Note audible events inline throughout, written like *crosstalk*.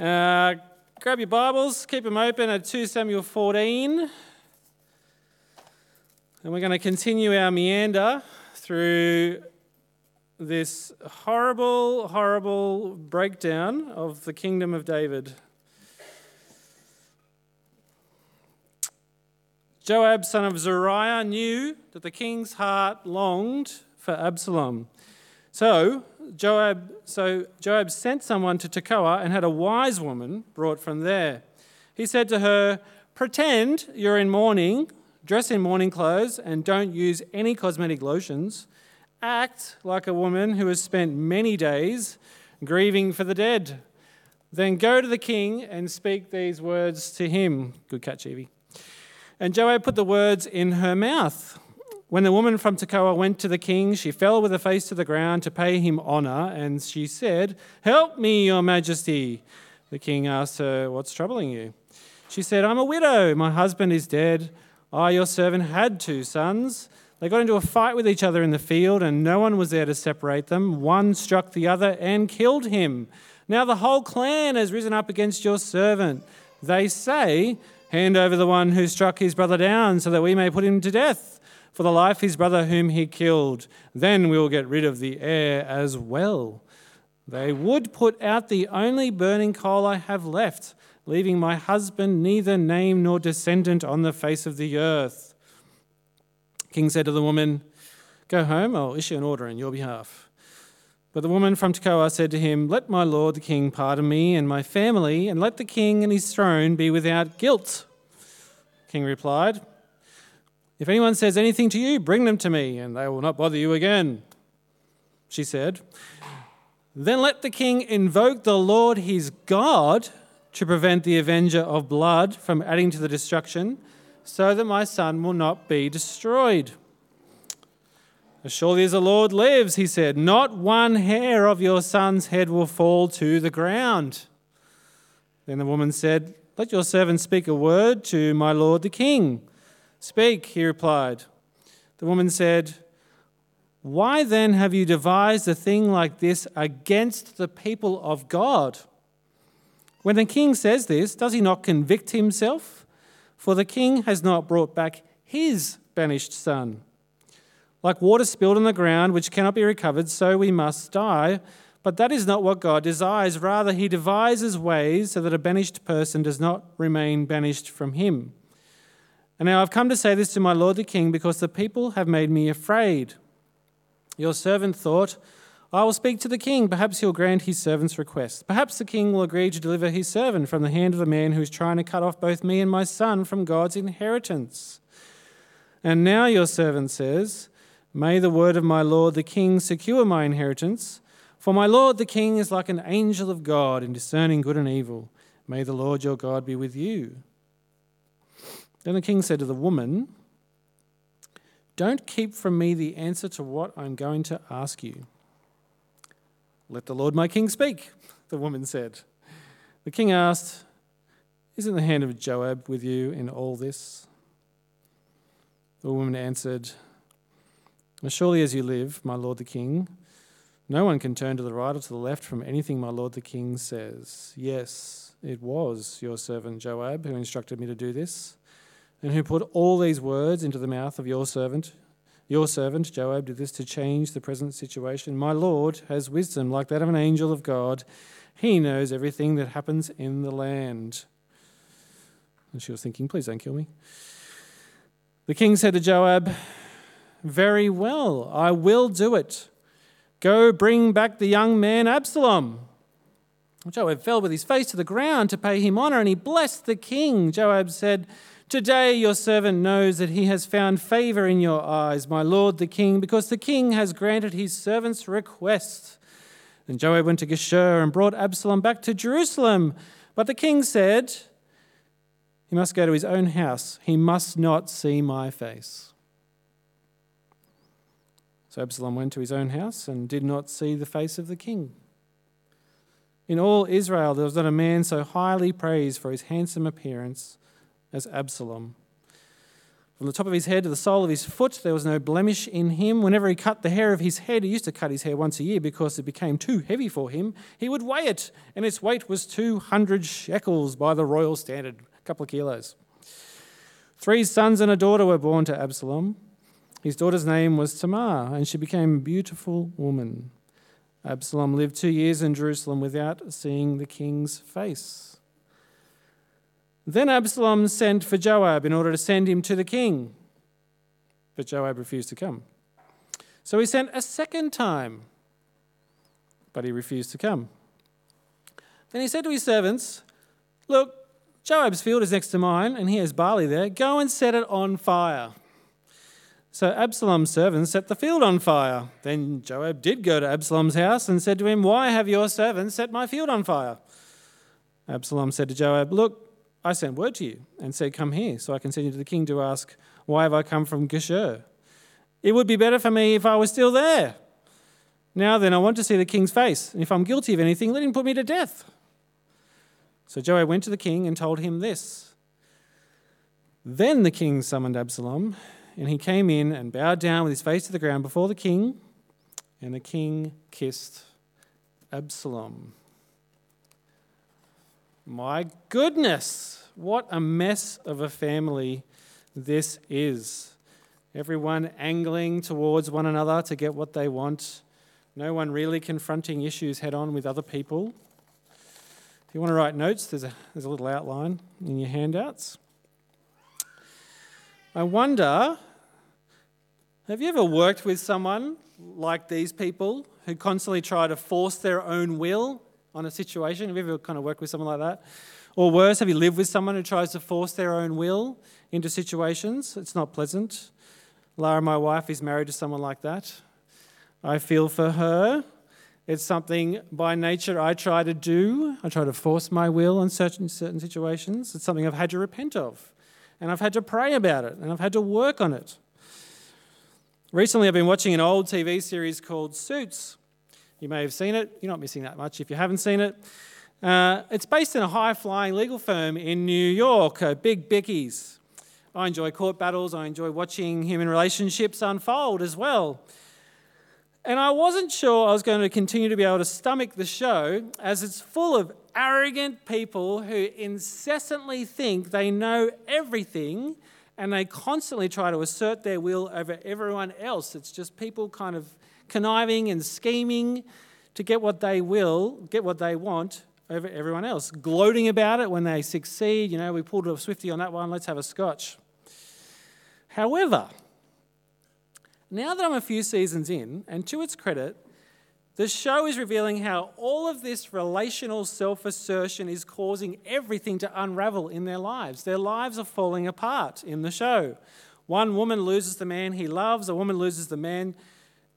Uh, grab your Bibles, keep them open at 2 Samuel 14. And we're going to continue our meander through this horrible, horrible breakdown of the kingdom of David. Joab, son of Zeruiah, knew that the king's heart longed for Absalom. So Joab, so Joab sent someone to Tekoa and had a wise woman brought from there. He said to her, Pretend you're in mourning, dress in mourning clothes, and don't use any cosmetic lotions. Act like a woman who has spent many days grieving for the dead. Then go to the king and speak these words to him. Good catch, Evie. And Joab put the words in her mouth. When the woman from Tekoa went to the king, she fell with her face to the ground to pay him honor, and she said, Help me, your majesty. The king asked her, What's troubling you? She said, I'm a widow. My husband is dead. I, your servant, had two sons. They got into a fight with each other in the field, and no one was there to separate them. One struck the other and killed him. Now the whole clan has risen up against your servant. They say, Hand over the one who struck his brother down, so that we may put him to death for the life of his brother whom he killed. Then we will get rid of the heir as well. They would put out the only burning coal I have left, leaving my husband neither name nor descendant on the face of the earth. King said to the woman, Go home, I'll issue an order in your behalf. But the woman from Tekoa said to him, Let my lord the king pardon me and my family, and let the king and his throne be without guilt. King replied, if anyone says anything to you, bring them to me, and they will not bother you again. She said, Then let the king invoke the Lord his God to prevent the avenger of blood from adding to the destruction, so that my son will not be destroyed. As surely as the Lord lives, he said, not one hair of your son's head will fall to the ground. Then the woman said, Let your servant speak a word to my lord the king. Speak, he replied. The woman said, Why then have you devised a thing like this against the people of God? When the king says this, does he not convict himself? For the king has not brought back his banished son. Like water spilled on the ground, which cannot be recovered, so we must die. But that is not what God desires. Rather, he devises ways so that a banished person does not remain banished from him. And now I've come to say this to my lord the king because the people have made me afraid. Your servant thought, I will speak to the king. Perhaps he'll grant his servant's request. Perhaps the king will agree to deliver his servant from the hand of the man who is trying to cut off both me and my son from God's inheritance. And now your servant says, May the word of my lord the king secure my inheritance. For my lord the king is like an angel of God in discerning good and evil. May the Lord your God be with you. Then the king said to the woman, Don't keep from me the answer to what I'm going to ask you. Let the Lord my king speak, the woman said. The king asked, Isn't the hand of Joab with you in all this? The woman answered, As surely as you live, my lord the king, no one can turn to the right or to the left from anything my lord the king says. Yes, it was your servant Joab who instructed me to do this and who put all these words into the mouth of your servant. Your servant Joab did this to change the present situation. My Lord has wisdom like that of an angel of God. He knows everything that happens in the land. And she was thinking, please don't kill me. The king said to Joab, Very well, I will do it. Go bring back the young man Absalom. Joab fell with his face to the ground to pay him honor, and he blessed the king. Joab said, Today your servant knows that he has found favor in your eyes, my lord the king, because the king has granted his servant's request. And Joab went to Geshur and brought Absalom back to Jerusalem. But the king said, He must go to his own house. He must not see my face. So Absalom went to his own house and did not see the face of the king. In all Israel, there was not a man so highly praised for his handsome appearance as Absalom. From the top of his head to the sole of his foot, there was no blemish in him. Whenever he cut the hair of his head, he used to cut his hair once a year because it became too heavy for him. He would weigh it, and its weight was 200 shekels by the royal standard, a couple of kilos. Three sons and a daughter were born to Absalom. His daughter's name was Tamar, and she became a beautiful woman. Absalom lived two years in Jerusalem without seeing the king's face. Then Absalom sent for Joab in order to send him to the king. But Joab refused to come. So he sent a second time, but he refused to come. Then he said to his servants, Look, Joab's field is next to mine, and he has barley there. Go and set it on fire. So Absalom's servants set the field on fire. Then Joab did go to Absalom's house and said to him, Why have your servants set my field on fire? Absalom said to Joab, Look, I sent word to you and said, Come here, so I can send you to the king to ask, Why have I come from Geshur? It would be better for me if I was still there. Now then, I want to see the king's face, and if I'm guilty of anything, let him put me to death. So Joab went to the king and told him this. Then the king summoned Absalom, and he came in and bowed down with his face to the ground before the king, and the king kissed Absalom. My goodness, what a mess of a family this is. Everyone angling towards one another to get what they want. No one really confronting issues head on with other people. If you want to write notes, there's a, there's a little outline in your handouts. I wonder have you ever worked with someone like these people who constantly try to force their own will on a situation? Have you ever kind of worked with someone like that? Or worse, have you lived with someone who tries to force their own will into situations? It's not pleasant. Lara, my wife, is married to someone like that. I feel for her. It's something by nature I try to do. I try to force my will in certain, certain situations. It's something I've had to repent of. And I've had to pray about it. And I've had to work on it. Recently, I've been watching an old TV series called Suits. You may have seen it. You're not missing that much if you haven't seen it. Uh, it's based in a high flying legal firm in New York, uh, Big Becky's. I enjoy court battles, I enjoy watching human relationships unfold as well. And I wasn't sure I was going to continue to be able to stomach the show as it's full of arrogant people who incessantly think they know everything and they constantly try to assert their will over everyone else. It's just people kind of conniving and scheming to get what they will, get what they want over everyone else, gloating about it when they succeed. You know, we pulled a Swifty on that one, let's have a scotch. However, now that I'm a few seasons in, and to its credit, the show is revealing how all of this relational self assertion is causing everything to unravel in their lives. Their lives are falling apart in the show. One woman loses the man he loves, a woman loses the man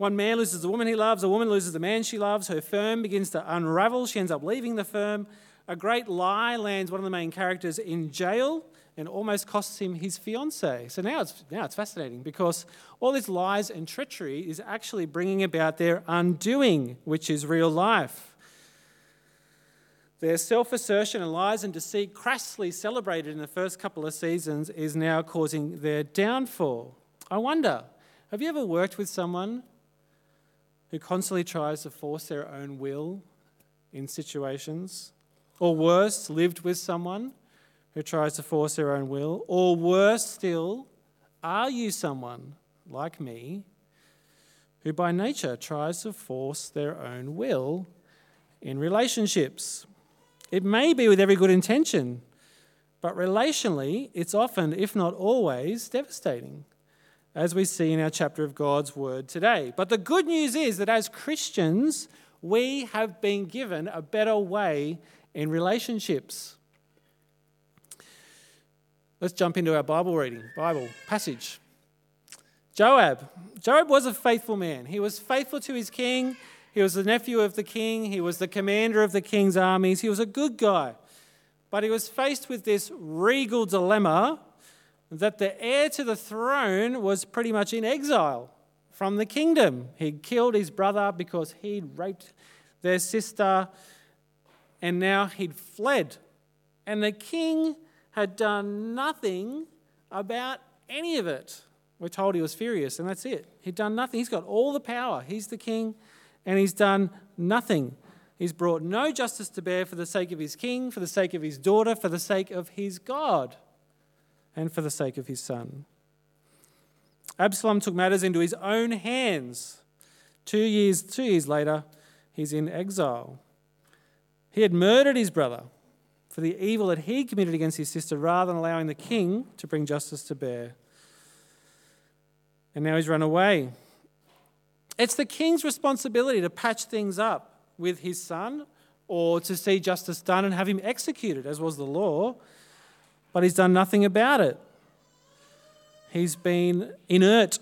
one man loses the woman he loves, a woman loses the man she loves, her firm begins to unravel, she ends up leaving the firm. A great lie lands one of the main characters in jail and almost costs him his fiancee. So now it's, now it's fascinating because all these lies and treachery is actually bringing about their undoing, which is real life. Their self assertion and lies and deceit, crassly celebrated in the first couple of seasons, is now causing their downfall. I wonder have you ever worked with someone who constantly tries to force their own will in situations. Or worse, lived with someone who tries to force their own will. Or worse still, are you someone like me who by nature tries to force their own will in relationships? It may be with every good intention, but relationally, it's often, if not always, devastating as we see in our chapter of God's Word today. But the good news is that as Christians, we have been given a better way in relationships. Let's jump into our Bible reading, Bible passage. Joab. Joab was a faithful man. He was faithful to his king. He was the nephew of the king. He was the commander of the king's armies. He was a good guy. But he was faced with this regal dilemma that the heir to the throne was pretty much in exile from the kingdom. He'd killed his brother because he'd raped their sister, and now he'd fled. And the king had done nothing about any of it. We're told he was furious, and that's it. He'd done nothing. He's got all the power. He's the king, and he's done nothing. He's brought no justice to bear for the sake of his king, for the sake of his daughter, for the sake of his God, and for the sake of his son. Absalom took matters into his own hands. Two years, two years later, he's in exile. He had murdered his brother for the evil that he committed against his sister rather than allowing the king to bring justice to bear. And now he's run away. It's the king's responsibility to patch things up with his son or to see justice done and have him executed, as was the law, but he's done nothing about it. He's been inert.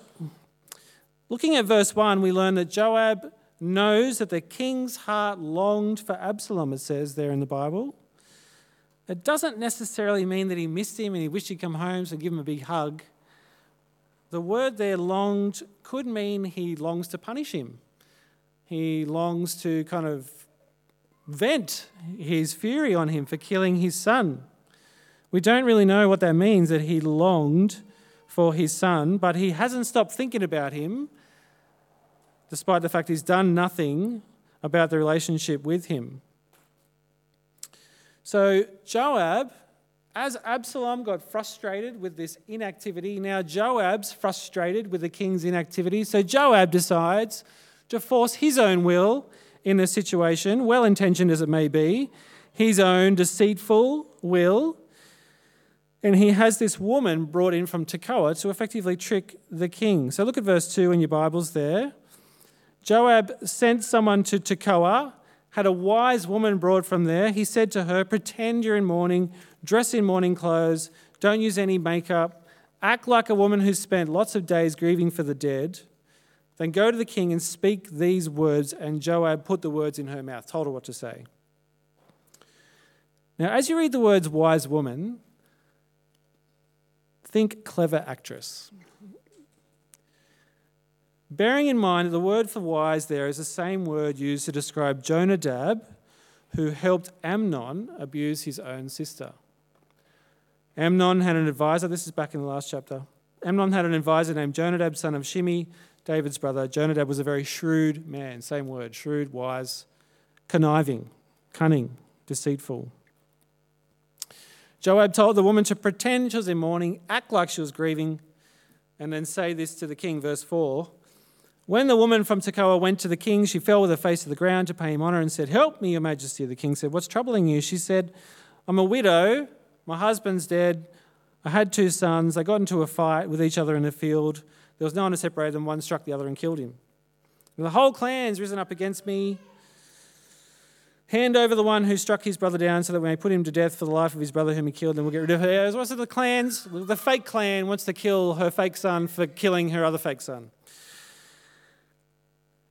Looking at verse 1, we learn that Joab knows that the king's heart longed for Absalom, it says there in the Bible. It doesn't necessarily mean that he missed him and he wished he'd come home, so give him a big hug. The word there, longed, could mean he longs to punish him. He longs to kind of vent his fury on him for killing his son. We don't really know what that means, that he longed for his son, but he hasn't stopped thinking about him despite the fact he's done nothing about the relationship with him. So, Joab, as Absalom got frustrated with this inactivity, now Joab's frustrated with the king's inactivity. So, Joab decides to force his own will in a situation, well intentioned as it may be, his own deceitful will. And he has this woman brought in from Tekoa to effectively trick the king. So, look at verse 2 in your Bibles there. Joab sent someone to Tekoa, had a wise woman brought from there. He said to her, Pretend you're in mourning, dress in mourning clothes, don't use any makeup, act like a woman who's spent lots of days grieving for the dead. Then go to the king and speak these words. And Joab put the words in her mouth, told her what to say. Now, as you read the words wise woman, think clever actress. Bearing in mind that the word for wise there is the same word used to describe Jonadab, who helped Amnon abuse his own sister. Amnon had an advisor, this is back in the last chapter. Amnon had an advisor named Jonadab, son of Shimeah, David's brother. Jonadab was a very shrewd man, same word, shrewd, wise, conniving, cunning, deceitful. Joab told the woman to pretend she was in mourning, act like she was grieving, and then say this to the king, verse 4 when the woman from Tekoa went to the king, she fell with her face to the ground to pay him honor and said, Help me, your majesty. The king said, What's troubling you? She said, I'm a widow. My husband's dead. I had two sons. They got into a fight with each other in the field. There was no one to separate them. One struck the other and killed him. The whole clan's risen up against me. Hand over the one who struck his brother down so that we may put him to death for the life of his brother whom he killed, and we'll get rid of her. Well as the clans, the fake clan wants to kill her fake son for killing her other fake son.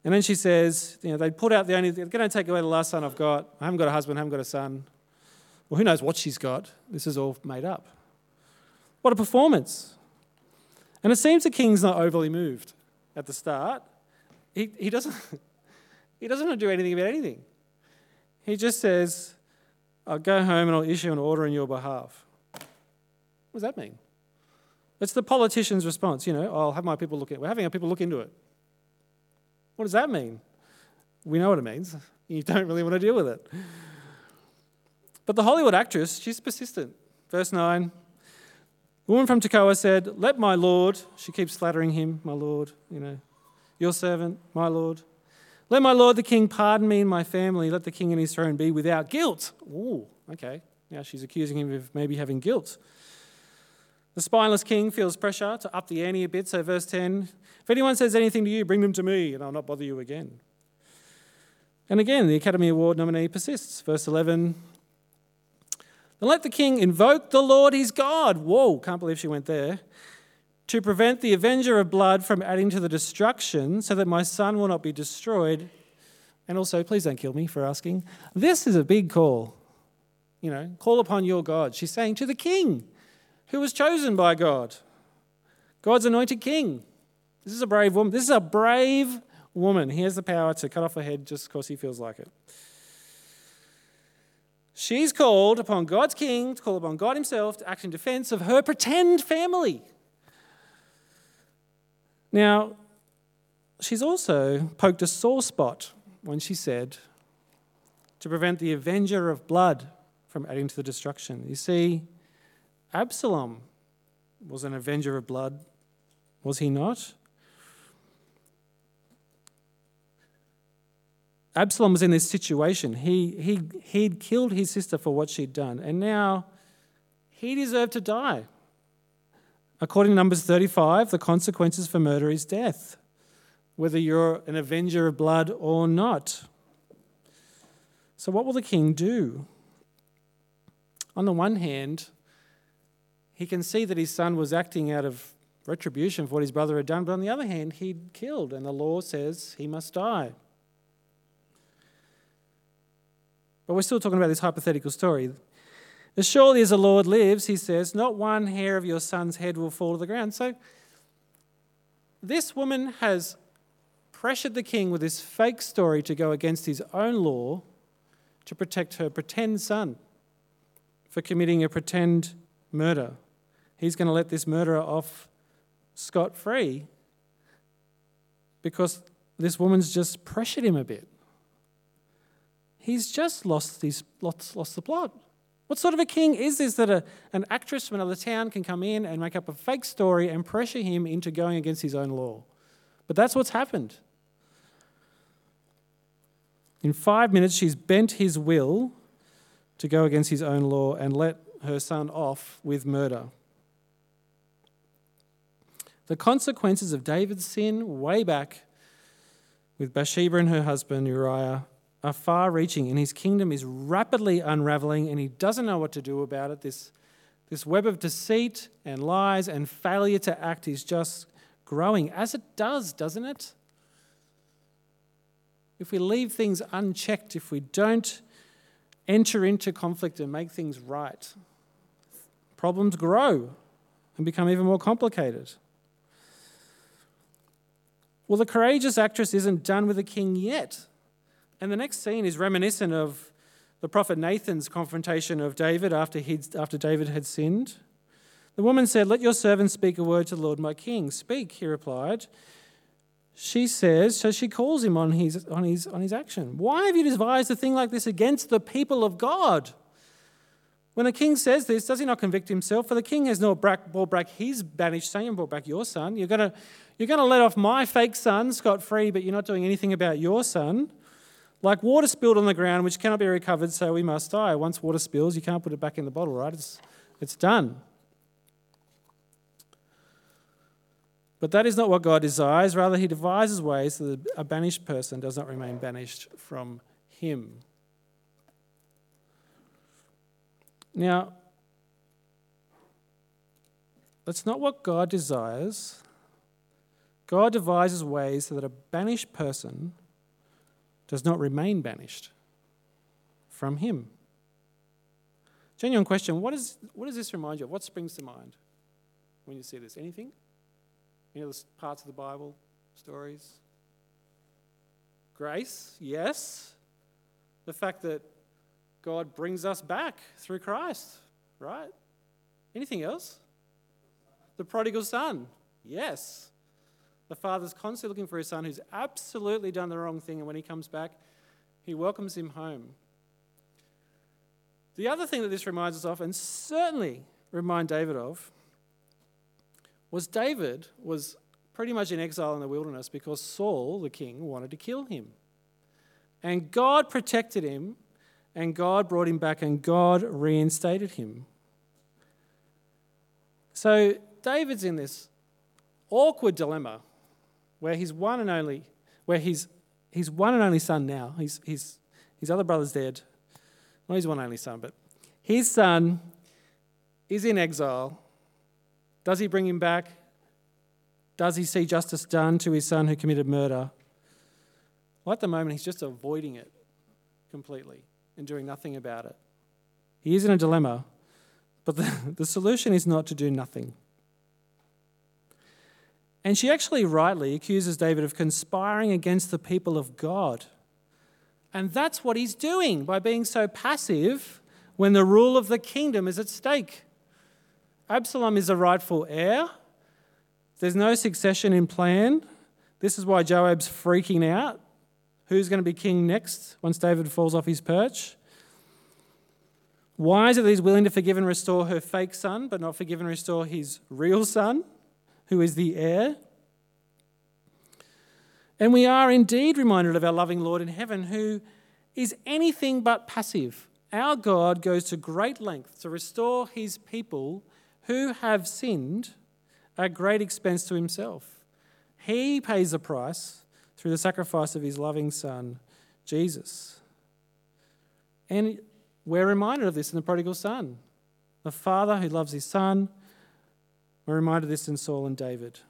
And then she says, you know, they put out the only, they're going to take away the last son I've got. I haven't got a husband, I haven't got a son. Well, who knows what she's got? This is all made up. What a performance. And it seems the king's not overly moved at the start. He, he, doesn't, *laughs* he doesn't do anything about anything. He just says, I'll go home and I'll issue an order on your behalf. What does that mean? It's the politician's response, you know, I'll have my people look at it. We're having our people look into it. What does that mean? We know what it means. You don't really want to deal with it. But the Hollywood actress, she's persistent. Verse 9 The woman from Tekoa said, Let my Lord, she keeps flattering him, my Lord, you know, your servant, my Lord. Let my Lord the king pardon me and my family. Let the king and his throne be without guilt. Ooh, okay. Now she's accusing him of maybe having guilt. The spineless king feels pressure to up the ante a bit. So, verse 10 If anyone says anything to you, bring them to me, and I'll not bother you again. And again, the Academy Award nominee persists. Verse 11 Then let the king invoke the Lord his God. Whoa, can't believe she went there. To prevent the avenger of blood from adding to the destruction, so that my son will not be destroyed. And also, please don't kill me for asking. This is a big call. You know, call upon your God. She's saying to the king who was chosen by God, God's anointed king. This is a brave woman. This is a brave woman. He has the power to cut off her head just because he feels like it. She's called upon God's king, to call upon God himself to act in defense of her pretend family. Now, she's also poked a sore spot when she said, to prevent the avenger of blood from adding to the destruction. You see, Absalom was an avenger of blood, was he not? Absalom was in this situation. He, he, he'd killed his sister for what she'd done, and now he deserved to die. According to Numbers 35, the consequences for murder is death, whether you're an avenger of blood or not. So, what will the king do? On the one hand, he can see that his son was acting out of retribution for what his brother had done, but on the other hand, he'd killed, and the law says he must die. But we're still talking about this hypothetical story. As surely as the Lord lives, he says, not one hair of your son's head will fall to the ground. So this woman has pressured the king with this fake story to go against his own law to protect her pretend son for committing a pretend murder. He's going to let this murderer off scot free because this woman's just pressured him a bit. He's just lost, his, lost, lost the plot. What sort of a king is this that a, an actress from another town can come in and make up a fake story and pressure him into going against his own law? But that's what's happened. In five minutes, she's bent his will to go against his own law and let her son off with murder. The consequences of David's sin, way back with Bathsheba and her husband Uriah, are far reaching, and his kingdom is rapidly unraveling, and he doesn't know what to do about it. This, this web of deceit and lies and failure to act is just growing, as it does, doesn't it? if we leave things unchecked, if we don't enter into conflict and make things right, problems grow and become even more complicated. Well, the courageous actress isn't done with the king yet. And the next scene is reminiscent of the prophet Nathan's confrontation of David after, he after David had sinned. The woman said, Let your servant speak a word to the Lord my king. Speak, he replied she says, so she calls him on his, on, his, on his action. Why have you devised a thing like this against the people of God? When the king says this, does he not convict himself? For the king has not brought back his banished son, you brought back your son. You're going you're going to let off my fake son scot free, but you're not doing anything about your son. Like water spilled on the ground, which cannot be recovered, so we must die. Once water spills, you can't put it back in the bottle, right? It's, it's done. But that is not what God desires. Rather, He devises ways so that a banished person does not remain banished from Him. Now, that's not what God desires. God devises ways so that a banished person does not remain banished from Him. Genuine question what, is, what does this remind you of? What springs to mind when you see this? Anything? Any other parts of the Bible, stories? Grace, yes. The fact that God brings us back through Christ, right? Anything else? The prodigal son, yes. The father's constantly looking for his son who's absolutely done the wrong thing, and when he comes back, he welcomes him home. The other thing that this reminds us of, and certainly remind David of, was David was pretty much in exile in the wilderness because Saul, the king, wanted to kill him. And God protected him, and God brought him back, and God reinstated him. So David's in this awkward dilemma where his one and only, where his, his one and only son now, his, his, his other brother's dead, not his one only son, but his son is in exile does he bring him back? Does he see justice done to his son who committed murder? Well, at the moment, he's just avoiding it completely and doing nothing about it. He is in a dilemma, but the, *laughs* the solution is not to do nothing. And she actually rightly accuses David of conspiring against the people of God. And that's what he's doing by being so passive when the rule of the kingdom is at stake. Absalom is the rightful heir. There's no succession in plan. This is why Joab's freaking out. Who's going to be king next once David falls off his perch? Why is it that he's willing to forgive and restore her fake son, but not forgive and restore his real son, who is the heir? And we are indeed reminded of our loving Lord in heaven, who is anything but passive. Our God goes to great lengths to restore his people who have sinned at great expense to himself. He pays the price through the sacrifice of his loving Son, Jesus. And we're reminded of this in the prodigal son. The father who loves his son. We're reminded of this in Saul and David.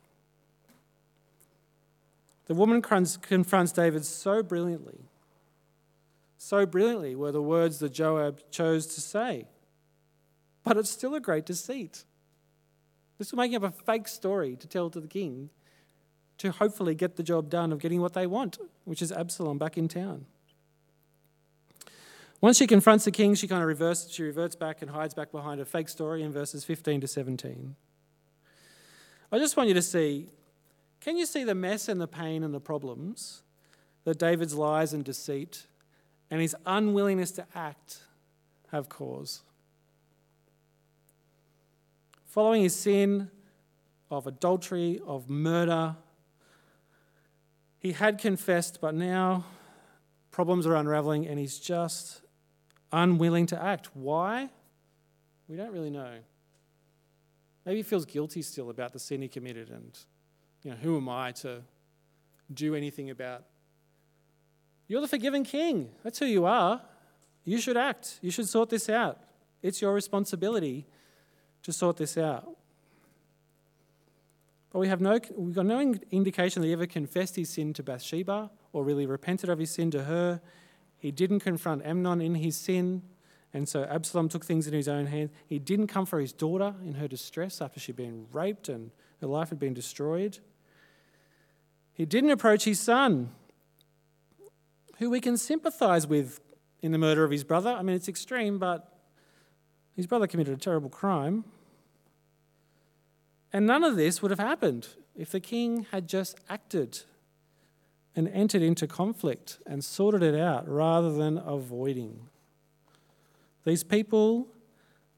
The woman confronts David so brilliantly. So brilliantly were the words that Joab chose to say. But it's still a great deceit. This was making up a fake story to tell to the king to hopefully get the job done of getting what they want, which is Absalom back in town. Once she confronts the king, she kind of reverses, she reverts back and hides back behind a fake story in verses 15 to 17. I just want you to see can you see the mess and the pain and the problems that David's lies and deceit and his unwillingness to act have caused? Following his sin of adultery, of murder, he had confessed, but now problems are unraveling and he's just unwilling to act. Why? We don't really know. Maybe he feels guilty still about the sin he committed and, you know, who am I to do anything about? You're the forgiven king. That's who you are. You should act. You should sort this out. It's your responsibility to sort this out. But we have no, we've got no indication that he ever confessed his sin to Bathsheba or really repented of his sin to her. He didn't confront Amnon in his sin, and so Absalom took things in his own hands. He didn't come for his daughter in her distress after she'd been raped and her life had been destroyed. He didn't approach his son, who we can sympathize with in the murder of his brother. I mean, it's extreme, but his brother committed a terrible crime. And none of this would have happened if the king had just acted and entered into conflict and sorted it out rather than avoiding. These people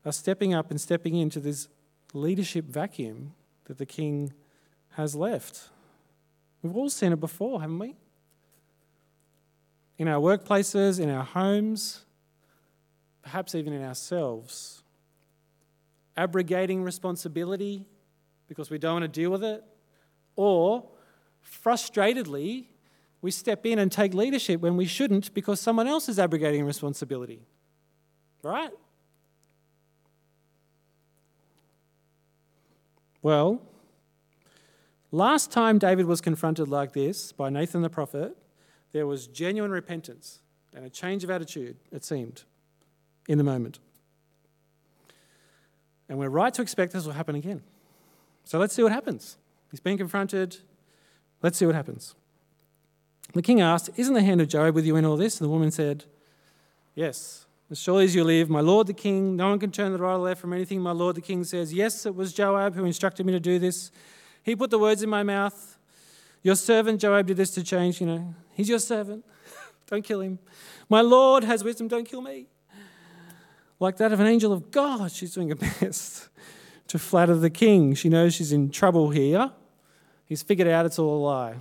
are stepping up and stepping into this leadership vacuum that the king has left. We've all seen it before, haven't we? In our workplaces, in our homes, perhaps even in ourselves. Abrogating responsibility because we don't want to deal with it, or frustratedly we step in and take leadership when we shouldn't because someone else is abrogating responsibility. Right? Well, last time David was confronted like this by Nathan the prophet, there was genuine repentance and a change of attitude, it seemed, in the moment. And we're right to expect this will happen again. So let's see what happens. He's being confronted. Let's see what happens. The king asked, Isn't the hand of Joab with you in all this? And the woman said, Yes. As surely as you live, my lord the king, no one can turn the right or left from anything my lord the king says. Yes, it was Joab who instructed me to do this. He put the words in my mouth. Your servant Joab did this to change, you know. He's your servant. *laughs* don't kill him. My lord has wisdom, don't kill me. Like that of an angel of God, she's doing her *laughs* best to flatter the king. She knows she's in trouble here. He's figured out it's all a lie.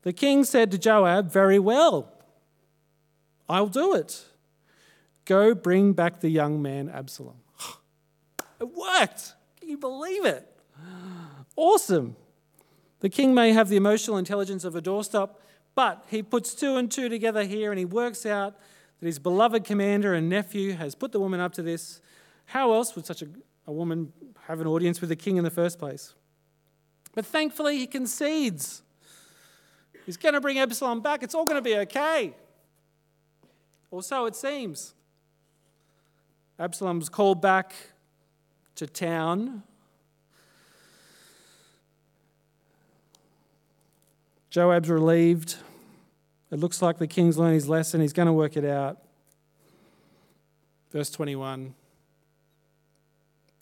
The king said to Joab, Very well, I'll do it. Go bring back the young man Absalom. *sighs* It worked. Can you believe it? Awesome. The king may have the emotional intelligence of a doorstop, but he puts two and two together here and he works out that his beloved commander and nephew has put the woman up to this. How else would such a, a woman have an audience with the king in the first place? But thankfully, he concedes. He's going to bring Absalom back. It's all going to be okay. Or so it seems. Absalom's called back to town. Joab's relieved. It looks like the king's learned his lesson. He's going to work it out. Verse 21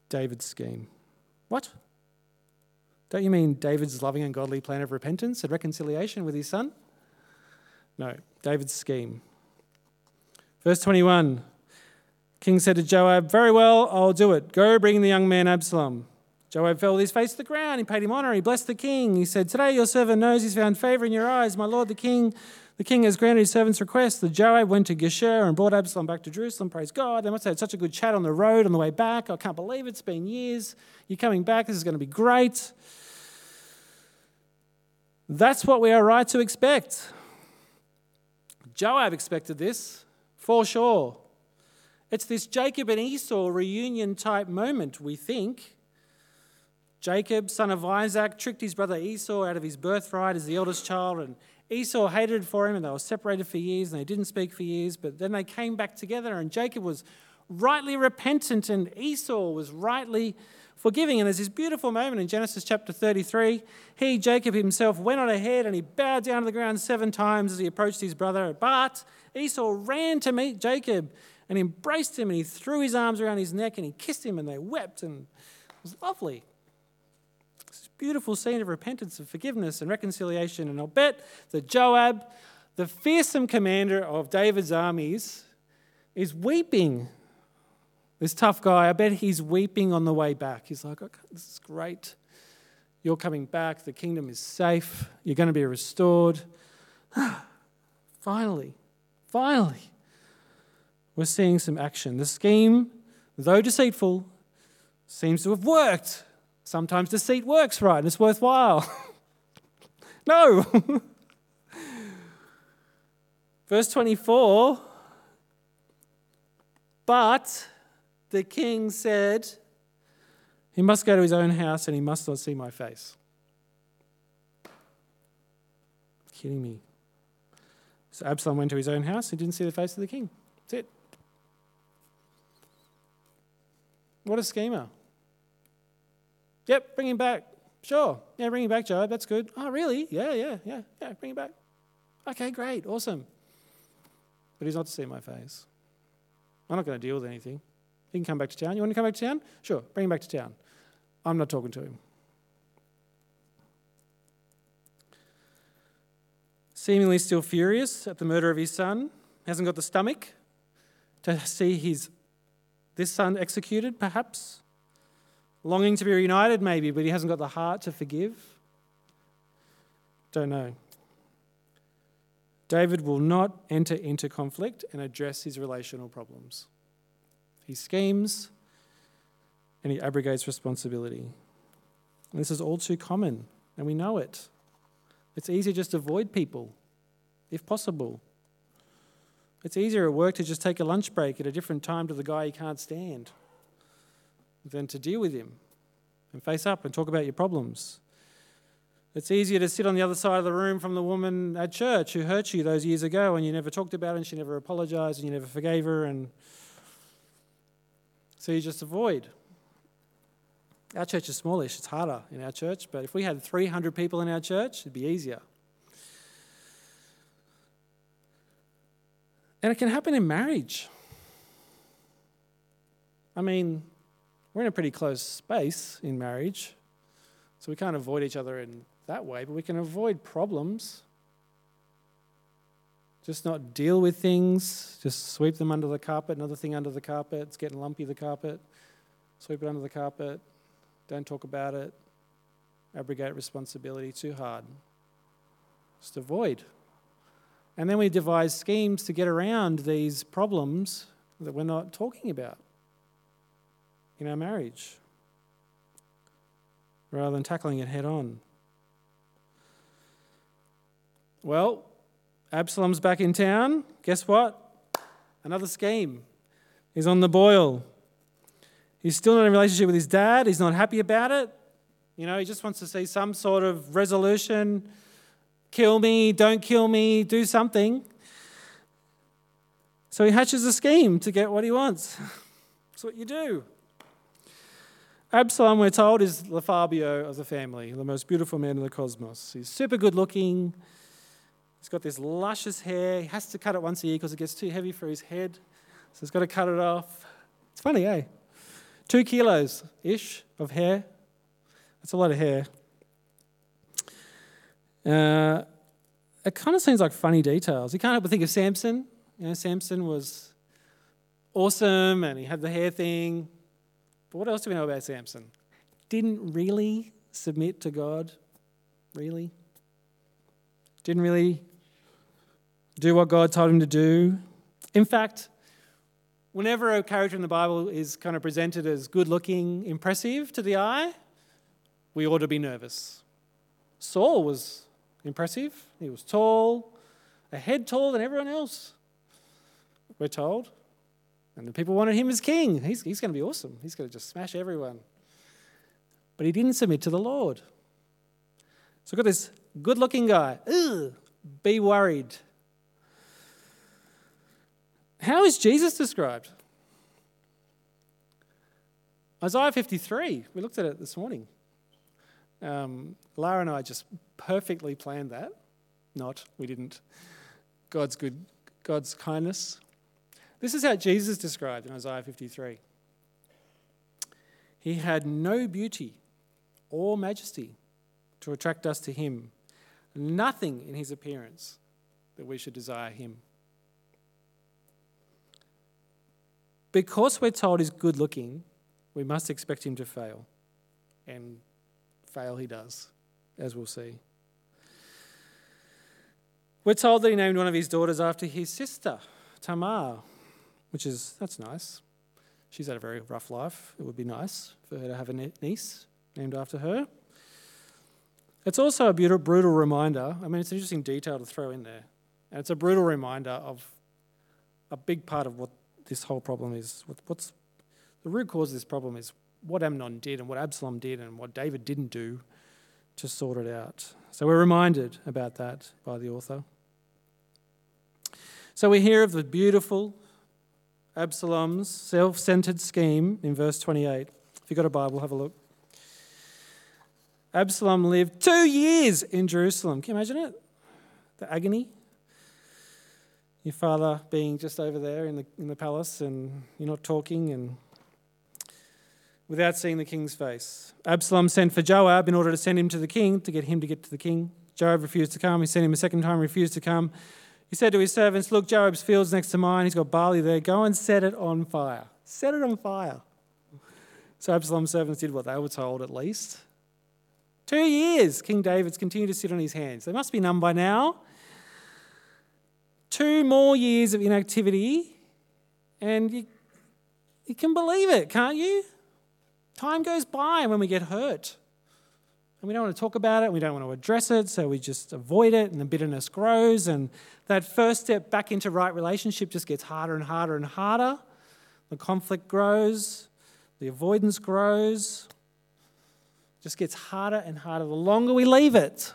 David's scheme. What? Don't you mean David's loving and godly plan of repentance and reconciliation with his son? No, David's scheme. Verse 21 King said to Joab, Very well, I'll do it. Go bring the young man Absalom. Joab fell with his face to the ground. He paid him honor. He blessed the king. He said, Today your servant knows he's found favor in your eyes. My lord the king, the king has granted his servant's request. The Joab went to Geshur and brought Absalom back to Jerusalem. Praise God. They must have had such a good chat on the road on the way back. I can't believe it. It's been years. You're coming back. This is going to be great. That's what we are right to expect. Joab expected this, for sure. It's this Jacob and Esau reunion type moment, we think. Jacob, son of Isaac, tricked his brother Esau out of his birthright as the eldest child, and Esau hated for him, and they were separated for years, and they didn't speak for years, but then they came back together, and Jacob was rightly repentant, and Esau was rightly forgiving. And there's this beautiful moment in Genesis chapter 33. He, Jacob himself, went on ahead and he bowed down to the ground seven times as he approached his brother. But Esau ran to meet Jacob and embraced him and he threw his arms around his neck and he kissed him and they wept and it was lovely. This beautiful scene of repentance and forgiveness and reconciliation. And I'll bet that Joab, the fearsome commander of David's armies, is weeping this tough guy, I bet he's weeping on the way back. He's like, this is great. You're coming back. The kingdom is safe. You're going to be restored. *sighs* finally, finally, we're seeing some action. The scheme, though deceitful, seems to have worked. Sometimes deceit works, right? And it's worthwhile. *laughs* no. *laughs* Verse 24, but the king said, He must go to his own house and he must not see my face. Kidding me. So Absalom went to his own house. He didn't see the face of the king. That's it. What a schemer. Yep, bring him back. Sure. Yeah, bring him back, Joab. That's good. Oh, really? Yeah, yeah, yeah, yeah. Bring him back. Okay, great. Awesome. But he's not to see my face. I'm not going to deal with anything. He can come back to town. You want to come back to town? Sure, bring him back to town. I'm not talking to him. Seemingly still furious at the murder of his son, hasn't got the stomach to see his this son executed, perhaps. Longing to be reunited, maybe, but he hasn't got the heart to forgive. Don't know. David will not enter into conflict and address his relational problems. He schemes and he abrogates responsibility. And this is all too common, and we know it. It's easier just to avoid people, if possible. It's easier at work to just take a lunch break at a different time to the guy you can't stand than to deal with him and face up and talk about your problems. It's easier to sit on the other side of the room from the woman at church who hurt you those years ago and you never talked about it and she never apologized and you never forgave her and so you just avoid. Our church is smallish, it's harder in our church, but if we had 300 people in our church, it'd be easier. And it can happen in marriage. I mean, we're in a pretty close space in marriage, so we can't avoid each other in that way, but we can avoid problems just not deal with things, just sweep them under the carpet, another thing under the carpet, it's getting lumpy, the carpet, sweep it under the carpet, don't talk about it, abrogate responsibility. Too hard. Just avoid. And then we devise schemes to get around these problems that we're not talking about in our marriage rather than tackling it head on. Well, Absalom's back in town. Guess what? Another scheme. He's on the boil. He's still not in a relationship with his dad. He's not happy about it. You know, he just wants to see some sort of resolution kill me, don't kill me, do something. So he hatches a scheme to get what he wants. That's what you do. Absalom, we're told, is the Fabio of the family, the most beautiful man in the cosmos. He's super good looking. He's got this luscious hair. He has to cut it once a year because it gets too heavy for his head. So he's got to cut it off. It's funny, eh? Two kilos ish of hair. That's a lot of hair. Uh, it kind of seems like funny details. You can't help but think of Samson. You know, Samson was awesome and he had the hair thing. But what else do we know about Samson? Didn't really submit to God. Really? Didn't really do what God told him to do. In fact, whenever a character in the Bible is kind of presented as good looking, impressive to the eye, we ought to be nervous. Saul was impressive. He was tall, a head taller than everyone else, we're told. And the people wanted him as king. He's, he's going to be awesome. He's going to just smash everyone. But he didn't submit to the Lord. So we've got this good looking guy. Ugh, be worried. How is Jesus described? Isaiah 53, we looked at it this morning. Um, Lara and I just perfectly planned that. Not, we didn't. God's good, God's kindness. This is how Jesus described in Isaiah 53. He had no beauty or majesty to attract us to him, nothing in his appearance that we should desire him. Because we're told he's good looking, we must expect him to fail. And fail he does, as we'll see. We're told that he named one of his daughters after his sister, Tamar, which is, that's nice. She's had a very rough life. It would be nice for her to have a niece named after her. It's also a beautiful, brutal reminder. I mean, it's an interesting detail to throw in there. And it's a brutal reminder of a big part of what this whole problem is. What's the root cause of this problem is what Amnon did and what Absalom did and what David didn't do to sort it out. So we're reminded about that by the author. So we hear of the beautiful Absalom's self centered scheme in verse 28. If you've got a Bible, have a look. Absalom lived two years in Jerusalem. Can you imagine it? The agony. Your father being just over there in the, in the palace and you're not talking and without seeing the king's face. Absalom sent for Joab in order to send him to the king, to get him to get to the king. Joab refused to come. He sent him a second time, refused to come. He said to his servants, Look, Joab's field's next to mine. He's got barley there. Go and set it on fire. Set it on fire. So Absalom's servants did what they were told, at least. Two years, King David's continued to sit on his hands. They must be numb by now. Two more years of inactivity, and you, you can believe it, can't you? Time goes by when we get hurt. And we don't want to talk about it, we don't want to address it, so we just avoid it, and the bitterness grows. And that first step back into right relationship just gets harder and harder and harder. The conflict grows, the avoidance grows, just gets harder and harder the longer we leave it.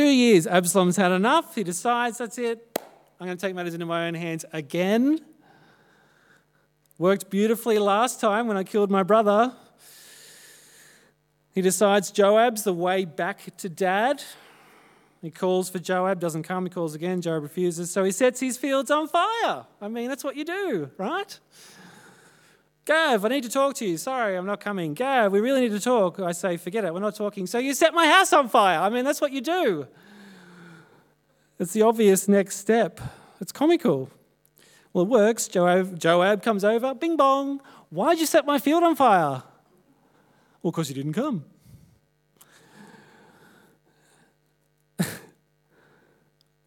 Two years, Absalom's had enough. He decides, that's it. I'm going to take matters into my own hands again. Worked beautifully last time when I killed my brother. He decides Joab's the way back to dad. He calls for Joab, doesn't come. He calls again. Joab refuses. So he sets his fields on fire. I mean, that's what you do, right? Gav, I need to talk to you. Sorry, I'm not coming. Gav, we really need to talk. I say, forget it, we're not talking. So you set my house on fire. I mean, that's what you do. It's the obvious next step. It's comical. Well, it works. Joab, Joab comes over, bing bong. Why'd you set my field on fire? Well, because you didn't come. *laughs*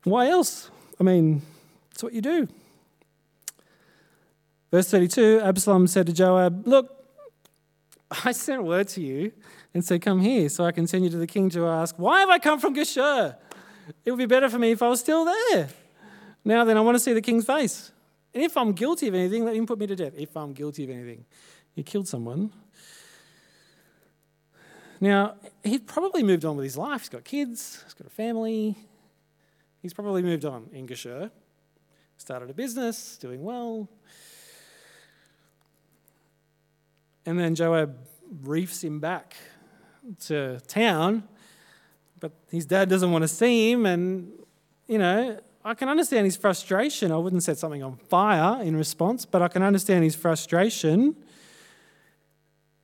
Why else? I mean, it's what you do. Verse 32 Absalom said to Joab, Look, I sent word to you and said, Come here, so I can send you to the king to ask, Why have I come from Geshur? It would be better for me if I was still there. Now then, I want to see the king's face. And if I'm guilty of anything, let him put me to death. If I'm guilty of anything. He killed someone. Now, he'd probably moved on with his life. He's got kids, he's got a family. He's probably moved on in Geshur, started a business, doing well. And then Joab reefs him back to town, but his dad doesn't want to see him, and, you know, I can understand his frustration. I wouldn't set something on fire in response, but I can understand his frustration.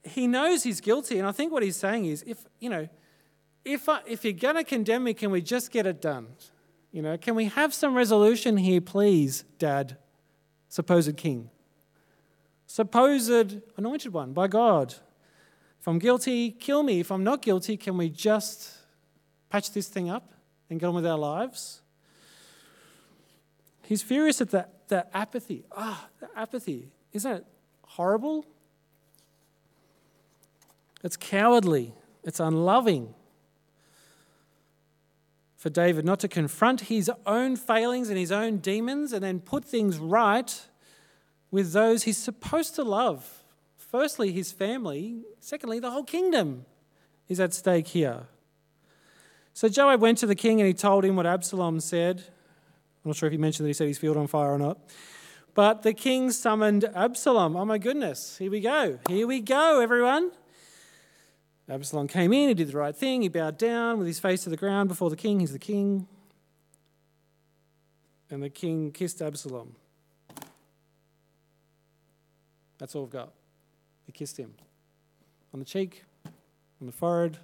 He knows he's guilty, and I think what he's saying is if, you know, if, I, if you're going to condemn me, can we just get it done? You know, can we have some resolution here, please, Dad, supposed king? Supposed anointed one by God. If I'm guilty, kill me. If I'm not guilty, can we just patch this thing up and get on with our lives? He's furious at that, that apathy. Ah, the apathy. Isn't it horrible? It's cowardly. It's unloving for David not to confront his own failings and his own demons and then put things right with those he's supposed to love. Firstly, his family. Secondly, the whole kingdom is at stake here. So Joab went to the king and he told him what Absalom said. I'm not sure if he mentioned that he set his field on fire or not. But the king summoned Absalom. Oh my goodness, here we go. Here we go, everyone. Absalom came in, he did the right thing, he bowed down with his face to the ground before the king. He's the king. And the king kissed Absalom. That's all we've got. He kissed him on the cheek, on the forehead.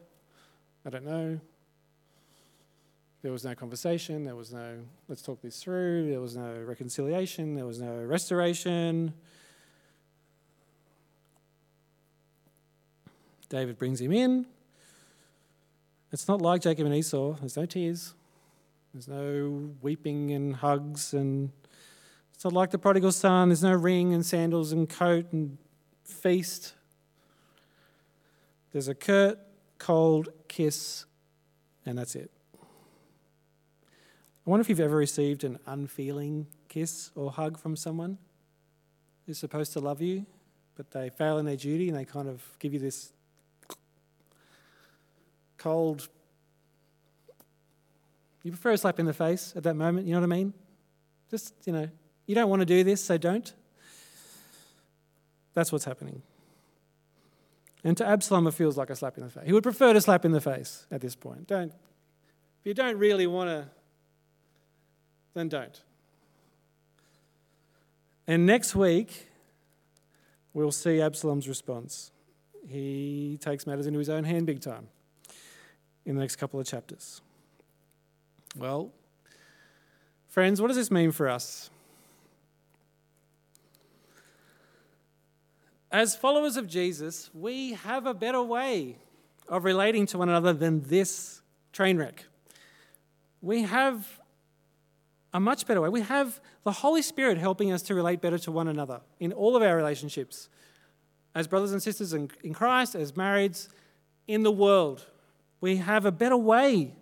I don't know. There was no conversation. There was no, let's talk this through. There was no reconciliation. There was no restoration. David brings him in. It's not like Jacob and Esau. There's no tears. There's no weeping and hugs. And not like the prodigal son. There's no ring and sandals and coat and feast. There's a curt, cold kiss, and that's it. I wonder if you've ever received an unfeeling kiss or hug from someone who's supposed to love you, but they fail in their duty and they kind of give you this cold. You prefer a slap in the face at that moment, you know what I mean? Just, you know, you don't want to do this, so don't. That's what's happening. And to Absalom, it feels like a slap in the face. He would prefer to slap in the face at this point. Don't. If you don't really want to, then don't. And next week, we'll see Absalom's response. He takes matters into his own hand big time in the next couple of chapters. Well, friends, what does this mean for us? As followers of Jesus, we have a better way of relating to one another than this train wreck. We have a much better way. We have the Holy Spirit helping us to relate better to one another in all of our relationships, as brothers and sisters in, Christ, as marrieds, in the world. We have a better way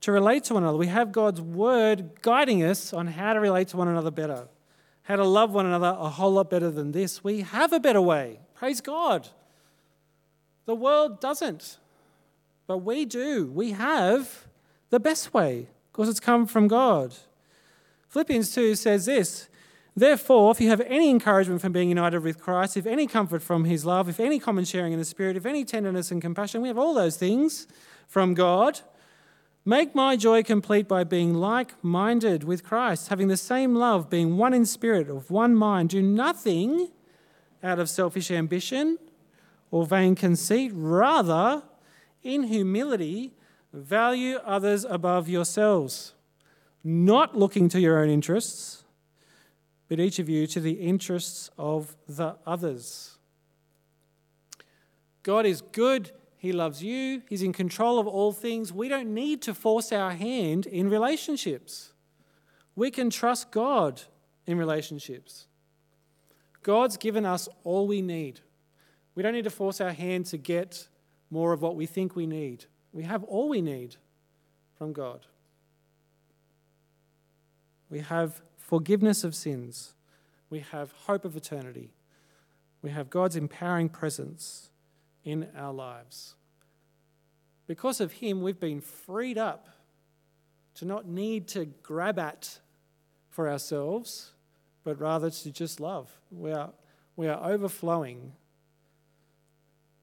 to relate to one another. We have God's word guiding us on how to relate to one another better, how to love one another a whole lot better than this. We have a better way. Praise God. The world doesn't, but we do. We have the best way because it's come from God. Philippians 2 says this Therefore, if you have any encouragement from being united with Christ, if any comfort from his love, if any common sharing in the Spirit, if any tenderness and compassion, we have all those things from God. Make my joy complete by being like minded with Christ, having the same love, being one in spirit, of one mind. Do nothing out of selfish ambition or vain conceit. Rather, in humility, value others above yourselves, not looking to your own interests but each of you to the interests of the others. God is good. He loves you. He's in control of all things. We don't need to force our hand in relationships. We can trust God in relationships. God's given us all we need. We don't need to force our hand to get more of what we think we need. We have all we need from God. We have forgiveness of sins. We have hope of eternity. We have God's empowering presence in our lives. Because of Him, we've been freed up to not need to grab at for ourselves, but rather to just love. We are, we are overflowing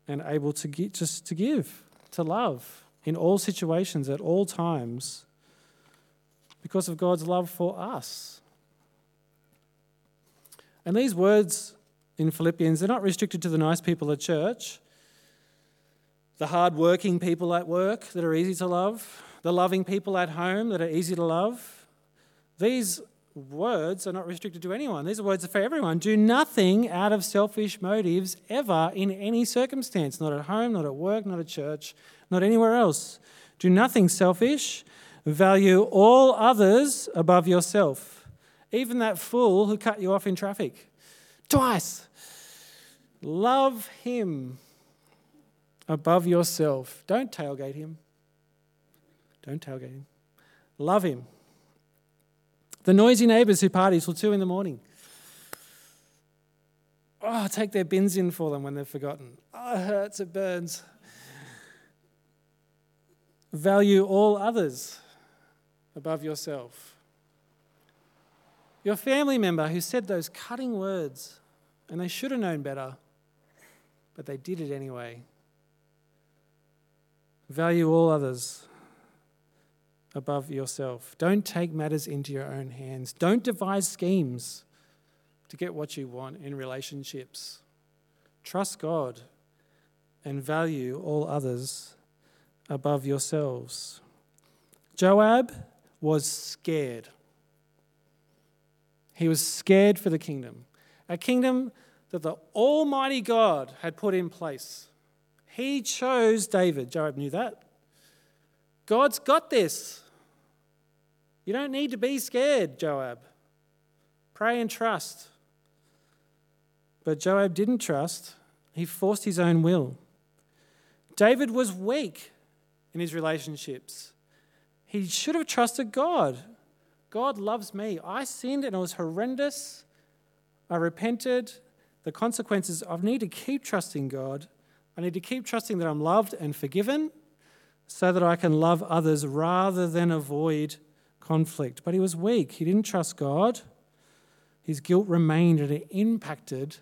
and able to get, just to give, to love in all situations, at all times, because of God's love for us. And these words in Philippians, they're not restricted to the nice people at church. The hard-working people at work that are easy to love, the loving people at home that are easy to love. These words are not restricted to anyone. These words are for everyone. Do nothing out of selfish motives ever in any circumstance, not at home, not at work, not at church, not anywhere else. Do nothing selfish. Value all others above yourself. Even that fool who cut you off in traffic. Twice. Love him above yourself. Don't tailgate him. Don't tailgate him. Love him. The noisy neighbours who party till two in the morning. Oh, take their bins in for them when they've forgotten. Oh, it hurts, it burns. Value all others above yourself. Your family member who said those cutting words, and they should have known better, but they did it anyway. Value all others above yourself. Don't take matters into your own hands. Don't devise schemes to get what you want in relationships. Trust God and value all others above yourselves. Joab was scared. He was scared for the kingdom, a kingdom that the Almighty God had put in place. He chose David. Joab knew that. God's got this. You don't need to be scared, Joab. Pray and trust. But Joab didn't trust, he forced his own will. David was weak in his relationships. He should have trusted God. God loves me. I sinned and it was horrendous. I repented. The consequences, I need to keep trusting God. I need to keep trusting that I'm loved and forgiven so that I can love others rather than avoid conflict. But he was weak. He didn't trust God. His guilt remained and it impacted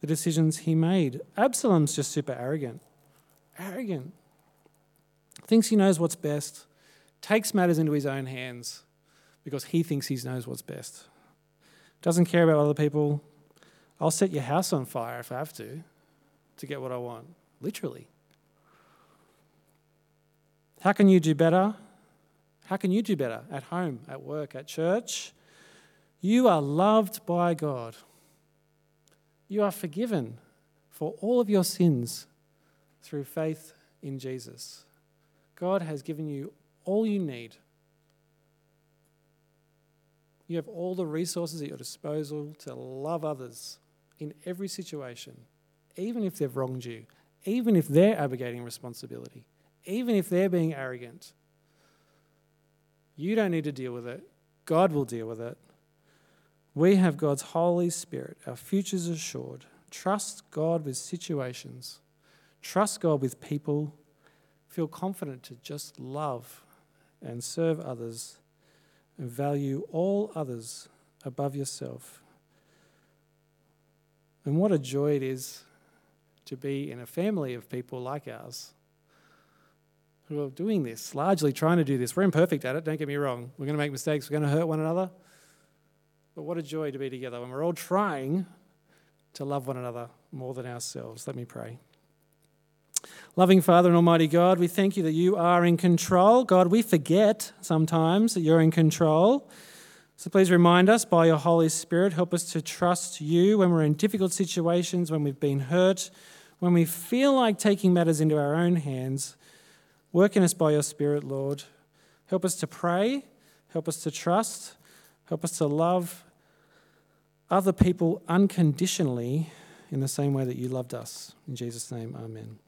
the decisions he made. Absalom's just super arrogant. Arrogant. Thinks he knows what's best, takes matters into his own hands because he thinks he knows what's best. Doesn't care about other people. I'll set your house on fire if I have to to get what I want. Literally. How can you do better? How can you do better at home, at work, at church? You are loved by God. You are forgiven for all of your sins through faith in Jesus. God has given you all you need. You have all the resources at your disposal to love others in every situation, even if they've wronged you, even if they're abrogating responsibility even if they're being arrogant. You don't need to deal with it, God will deal with it. We have God's Holy Spirit. Our future's assured. Trust God with situations, trust God with people. Feel confident to just love and serve others and value all others above yourself. And what a joy it is to be in a family of people like ours who are doing this, largely trying to do this. We're imperfect at it, don't get me wrong. We're going to make mistakes, we're going to hurt one another. But what a joy to be together when we're all trying to love one another more than ourselves. Let me pray. Loving Father and Almighty God, we thank you that you are in control. God, we forget sometimes that you're in control. So please remind us by your Holy Spirit. Help us to trust you when we're in difficult situations, when we've been hurt, when we feel like taking matters into our own hands. Work in us by your Spirit, Lord. Help us to pray. Help us to trust. Help us to love other people unconditionally in the same way that you loved us. In Jesus' name, amen.